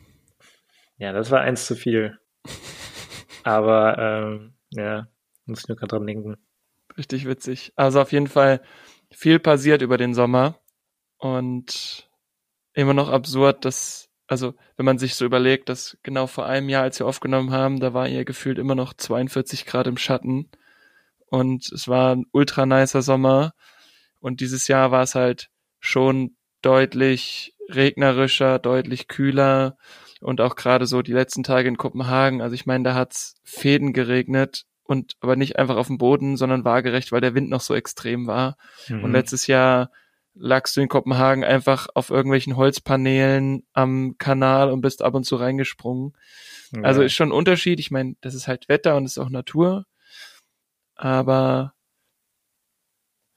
Ja, das war eins zu viel. Aber ähm, ja, muss ich nur gerade dran denken. Richtig witzig. Also auf jeden Fall viel passiert über den Sommer und immer noch absurd, dass, also wenn man sich so überlegt, dass genau vor einem Jahr, als wir aufgenommen haben, da war ihr gefühlt immer noch 42 Grad im Schatten und es war ein ultra nicer Sommer und dieses Jahr war es halt schon deutlich regnerischer, deutlich kühler und auch gerade so die letzten Tage in Kopenhagen. Also ich meine, da hat's Fäden geregnet und aber nicht einfach auf dem Boden, sondern waagerecht, weil der Wind noch so extrem war. Mhm. Und letztes Jahr lagst du in Kopenhagen einfach auf irgendwelchen Holzpaneelen am Kanal und bist ab und zu reingesprungen. Ja. Also ist schon ein Unterschied. Ich meine, das ist halt Wetter und ist auch Natur. Aber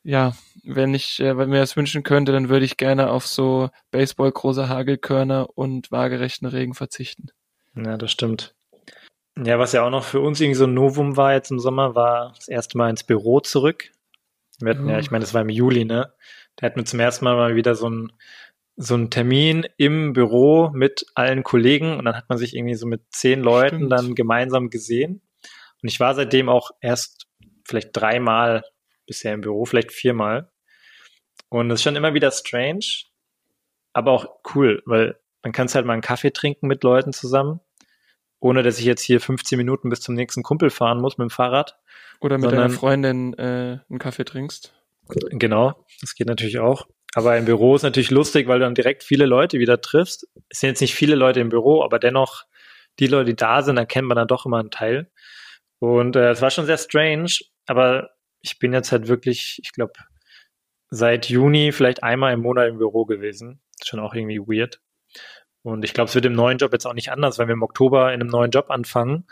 ja, wenn ich, äh, wenn mir das wünschen könnte, dann würde ich gerne auf so Baseball große Hagelkörner und waagerechten Regen verzichten. Ja, das stimmt. Ja, was ja auch noch für uns irgendwie so ein Novum war jetzt im Sommer, war das erste Mal ins Büro zurück. Wir hatten mhm. ja, ich meine, das war im Juli, ne? Da hatten wir zum ersten Mal mal wieder so ein so einen Termin im Büro mit allen Kollegen und dann hat man sich irgendwie so mit zehn Leuten Stimmt. dann gemeinsam gesehen. Und ich war seitdem auch erst vielleicht dreimal bisher im Büro, vielleicht viermal. Und es ist schon immer wieder strange, aber auch cool, weil man kann es halt mal einen Kaffee trinken mit Leuten zusammen, ohne dass ich jetzt hier 15 Minuten bis zum nächsten Kumpel fahren muss mit dem Fahrrad. Oder mit sondern, deiner Freundin äh, einen Kaffee trinkst. Genau, das geht natürlich auch. Aber im Büro ist natürlich lustig, weil du dann direkt viele Leute wieder triffst. Es sind jetzt nicht viele Leute im Büro, aber dennoch die Leute, die da sind, erkennt man dann doch immer einen Teil. Und äh, es war schon sehr strange, aber ich bin jetzt halt wirklich, ich glaube, seit Juni vielleicht einmal im Monat im Büro gewesen. Schon auch irgendwie weird. Und ich glaube, es wird im neuen Job jetzt auch nicht anders, wenn wir im Oktober in einem neuen Job anfangen.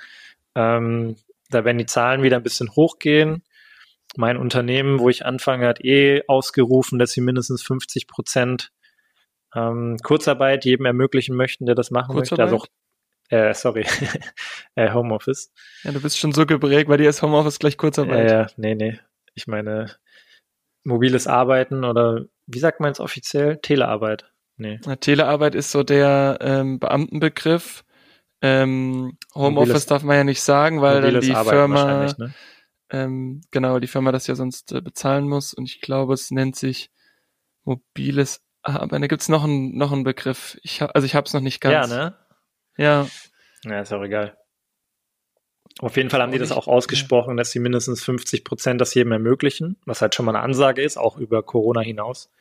Ähm, da werden die Zahlen wieder ein bisschen hochgehen. Mein Unternehmen, wo ich anfange, hat eh ausgerufen, dass sie mindestens 50 Prozent ähm, Kurzarbeit jedem ermöglichen möchten, der das machen möchte. Also äh, sorry, äh, Homeoffice. Ja, du bist schon so geprägt, weil dir ist Homeoffice gleich Kurzarbeit. Ja, äh, nee, nee. Ich meine, mobiles Arbeiten oder wie sagt man es offiziell? Telearbeit. Nee. Na, Telearbeit ist so der ähm, Beamtenbegriff. Ähm, Homeoffice mobiles, darf man ja nicht sagen, weil dann die Arbeiten Firma, ne? ähm, genau, die Firma das ja sonst äh, bezahlen muss. Und ich glaube, es nennt sich mobiles aber da gibt's noch einen noch einen Begriff. Ich hab, also ich habe es noch nicht ganz. Ja, ne? Ja. Ja, ist auch egal. Auf jeden Fall haben die das auch ausgesprochen, dass sie mindestens 50 Prozent das jedem ermöglichen, was halt schon mal eine Ansage ist, auch über Corona hinaus.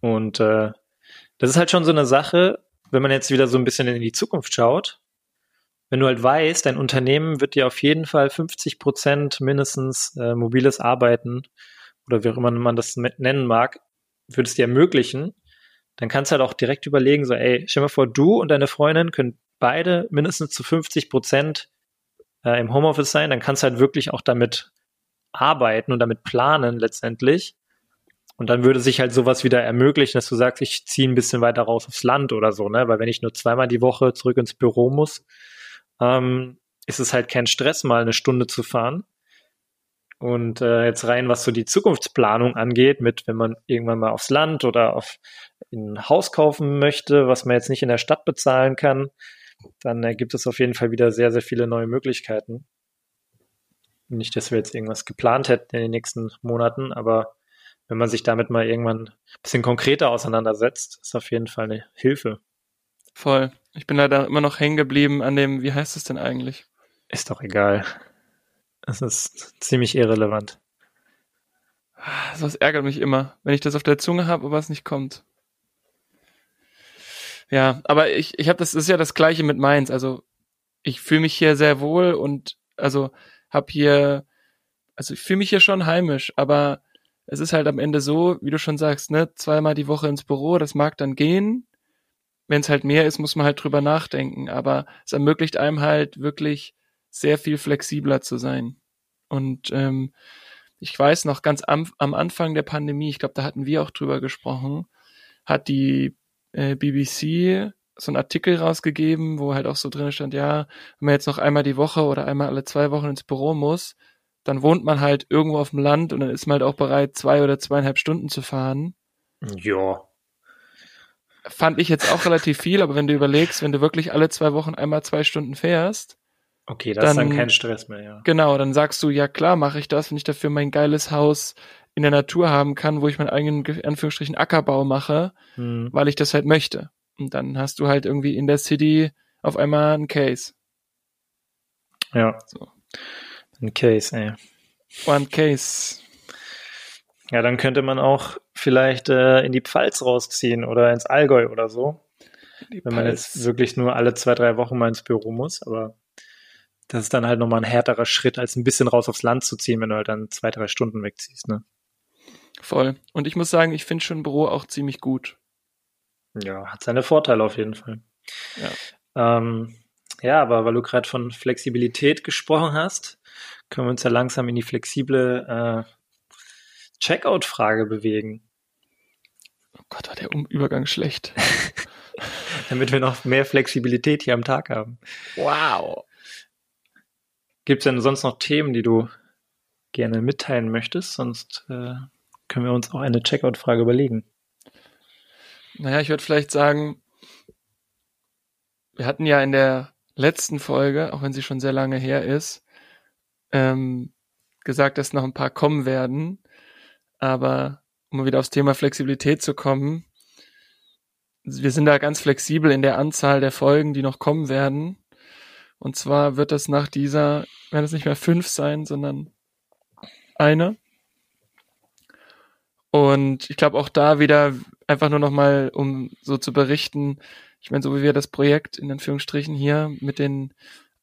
Und äh, das ist halt schon so eine Sache, wenn man jetzt wieder so ein bisschen in die Zukunft schaut. Wenn du halt weißt, dein Unternehmen wird dir auf jeden Fall 50 Prozent mindestens äh, mobiles Arbeiten oder wie auch immer man das nennen mag, würde es dir ermöglichen, dann kannst du halt auch direkt überlegen, so, ey, stell dir mal vor, du und deine Freundin können beide mindestens zu 50 Prozent äh, im Homeoffice sein, dann kannst du halt wirklich auch damit arbeiten und damit planen letztendlich. Und dann würde sich halt sowas wieder ermöglichen, dass du sagst, ich ziehe ein bisschen weiter raus aufs Land oder so, ne? Weil wenn ich nur zweimal die Woche zurück ins Büro muss, ähm, ist es halt kein Stress, mal eine Stunde zu fahren. Und äh, jetzt rein, was so die Zukunftsplanung angeht, mit wenn man irgendwann mal aufs Land oder auf ein Haus kaufen möchte, was man jetzt nicht in der Stadt bezahlen kann, dann äh, gibt es auf jeden Fall wieder sehr, sehr viele neue Möglichkeiten. Nicht, dass wir jetzt irgendwas geplant hätten in den nächsten Monaten, aber wenn man sich damit mal irgendwann ein bisschen konkreter auseinandersetzt, ist auf jeden Fall eine Hilfe. Voll. Ich bin leider immer noch hängen geblieben an dem, wie heißt es denn eigentlich? Ist doch egal. Es ist ziemlich irrelevant. Das ärgert mich immer, wenn ich das auf der Zunge habe, aber es nicht kommt. Ja, aber ich, ich habe das, das ist ja das gleiche mit Mainz. Also ich fühle mich hier sehr wohl und also habe hier, also ich fühle mich hier schon heimisch, aber es ist halt am Ende so, wie du schon sagst, ne, zweimal die Woche ins Büro, das mag dann gehen. Wenn es halt mehr ist, muss man halt drüber nachdenken. Aber es ermöglicht einem halt wirklich sehr viel flexibler zu sein. Und ähm, ich weiß noch ganz am, am Anfang der Pandemie, ich glaube, da hatten wir auch drüber gesprochen, hat die äh, BBC so einen Artikel rausgegeben, wo halt auch so drin stand, ja, wenn man jetzt noch einmal die Woche oder einmal alle zwei Wochen ins Büro muss, dann wohnt man halt irgendwo auf dem Land und dann ist man halt auch bereit, zwei oder zweieinhalb Stunden zu fahren. Ja. Fand ich jetzt auch relativ viel, aber wenn du überlegst, wenn du wirklich alle zwei Wochen einmal zwei Stunden fährst, Okay, das dann, ist dann kein Stress mehr, ja. Genau, dann sagst du, ja klar, mache ich das, wenn ich dafür mein geiles Haus in der Natur haben kann, wo ich meinen eigenen, Anführungsstrichen, Ackerbau mache, hm. weil ich das halt möchte. Und dann hast du halt irgendwie in der City auf einmal einen Case. Ja. So. Ein Case, ey. One Case. Ja, dann könnte man auch vielleicht äh, in die Pfalz rausziehen oder ins Allgäu oder so. Die wenn man jetzt wirklich nur alle zwei, drei Wochen mal ins Büro muss, aber das ist dann halt nochmal ein härterer Schritt, als ein bisschen raus aufs Land zu ziehen, wenn du halt dann zwei, drei Stunden wegziehst, ne? Voll. Und ich muss sagen, ich finde schon Büro auch ziemlich gut. Ja, hat seine Vorteile auf jeden Fall. Ja, ähm, ja aber weil du gerade von Flexibilität gesprochen hast, können wir uns ja langsam in die flexible äh, Checkout-Frage bewegen. Oh Gott, war der Übergang schlecht. Damit wir noch mehr Flexibilität hier am Tag haben. Wow. Gibt es denn sonst noch Themen, die du gerne mitteilen möchtest? Sonst äh, können wir uns auch eine Checkout-Frage überlegen. Naja, ich würde vielleicht sagen, wir hatten ja in der letzten Folge, auch wenn sie schon sehr lange her ist, ähm, gesagt, dass noch ein paar kommen werden. Aber um wieder aufs Thema Flexibilität zu kommen, wir sind da ganz flexibel in der Anzahl der Folgen, die noch kommen werden. Und zwar wird das nach dieser, werden es nicht mehr fünf sein, sondern eine. Und ich glaube auch da wieder einfach nur nochmal, um so zu berichten, ich meine, so wie wir das Projekt in Anführungsstrichen hier mit den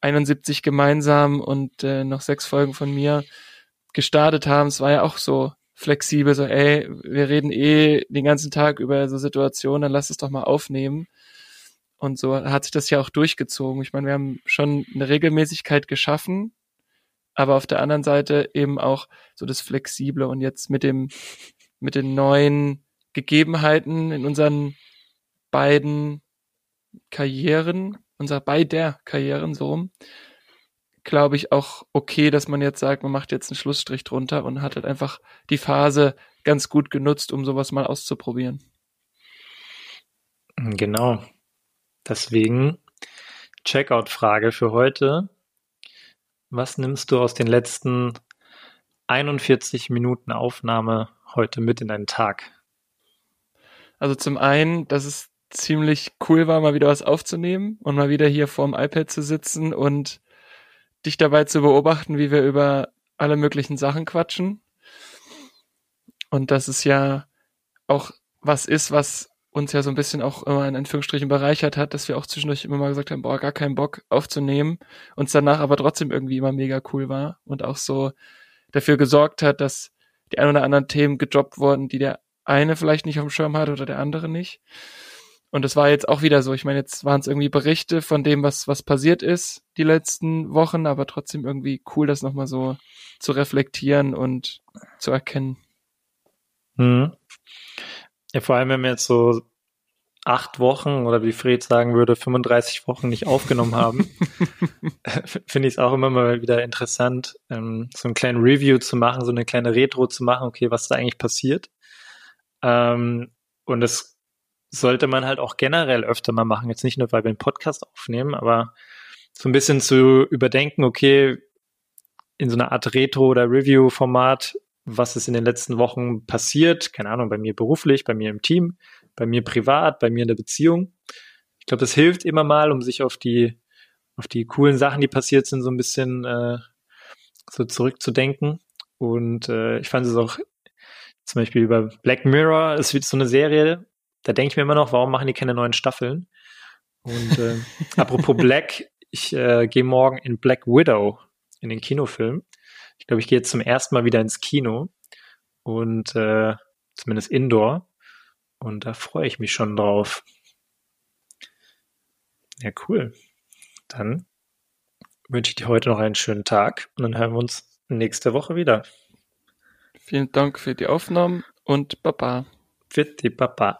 71 gemeinsam und äh, noch sechs Folgen von mir gestartet haben, es war ja auch so flexibel, so ey, wir reden eh den ganzen Tag über so Situationen, dann lass es doch mal aufnehmen. Und so hat sich das ja auch durchgezogen. Ich meine, wir haben schon eine Regelmäßigkeit geschaffen, aber auf der anderen Seite eben auch so das Flexible und jetzt mit dem, mit den neuen Gegebenheiten in unseren beiden Karrieren, unser beider Karrieren so rum, glaube ich auch okay, dass man jetzt sagt, man macht jetzt einen Schlussstrich drunter und hat halt einfach die Phase ganz gut genutzt, um sowas mal auszuprobieren. Genau. Deswegen Checkout-Frage für heute. Was nimmst du aus den letzten 41 Minuten Aufnahme heute mit in deinen Tag? Also zum einen, dass es ziemlich cool war, mal wieder was aufzunehmen und mal wieder hier vorm iPad zu sitzen und dich dabei zu beobachten, wie wir über alle möglichen Sachen quatschen. Und dass es ja auch was ist, was uns ja so ein bisschen auch immer in Anführungsstrichen bereichert hat, dass wir auch zwischendurch immer mal gesagt haben, boah, gar keinen Bock aufzunehmen, uns danach aber trotzdem irgendwie immer mega cool war und auch so dafür gesorgt hat, dass die ein oder anderen Themen gedroppt wurden, die der eine vielleicht nicht auf dem Schirm hat oder der andere nicht. Und das war jetzt auch wieder so. Ich meine, jetzt waren es irgendwie Berichte von dem, was, was passiert ist die letzten Wochen, aber trotzdem irgendwie cool, das nochmal so zu reflektieren und zu erkennen. Hm. Ja, vor allem, wenn wir jetzt so acht Wochen oder wie Fred sagen würde, 35 Wochen nicht aufgenommen haben, finde ich es auch immer mal wieder interessant, ähm, so einen kleinen Review zu machen, so eine kleine Retro zu machen, okay, was da eigentlich passiert. Ähm, und das sollte man halt auch generell öfter mal machen. Jetzt nicht nur, weil wir einen Podcast aufnehmen, aber so ein bisschen zu überdenken, okay, in so einer Art Retro- oder Review-Format, was ist in den letzten Wochen passiert, keine Ahnung, bei mir beruflich, bei mir im Team, bei mir privat, bei mir in der Beziehung. Ich glaube, das hilft immer mal, um sich auf die, auf die coolen Sachen, die passiert sind, so ein bisschen äh, so zurückzudenken. Und äh, ich fand es auch zum Beispiel über Black Mirror, es wird so eine Serie, da denke ich mir immer noch, warum machen die keine neuen Staffeln? Und äh, apropos Black, ich äh, gehe morgen in Black Widow in den Kinofilm. Ich glaube, ich gehe jetzt zum ersten Mal wieder ins Kino und äh, zumindest indoor. Und da freue ich mich schon drauf. Ja, cool. Dann wünsche ich dir heute noch einen schönen Tag und dann hören wir uns nächste Woche wieder. Vielen Dank für die Aufnahmen und Baba. Für die Papa.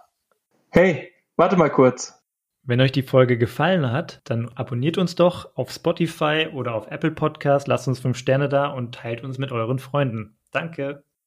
Hey, warte mal kurz. Wenn euch die Folge gefallen hat, dann abonniert uns doch auf Spotify oder auf Apple Podcast, lasst uns fünf Sterne da und teilt uns mit euren Freunden. Danke.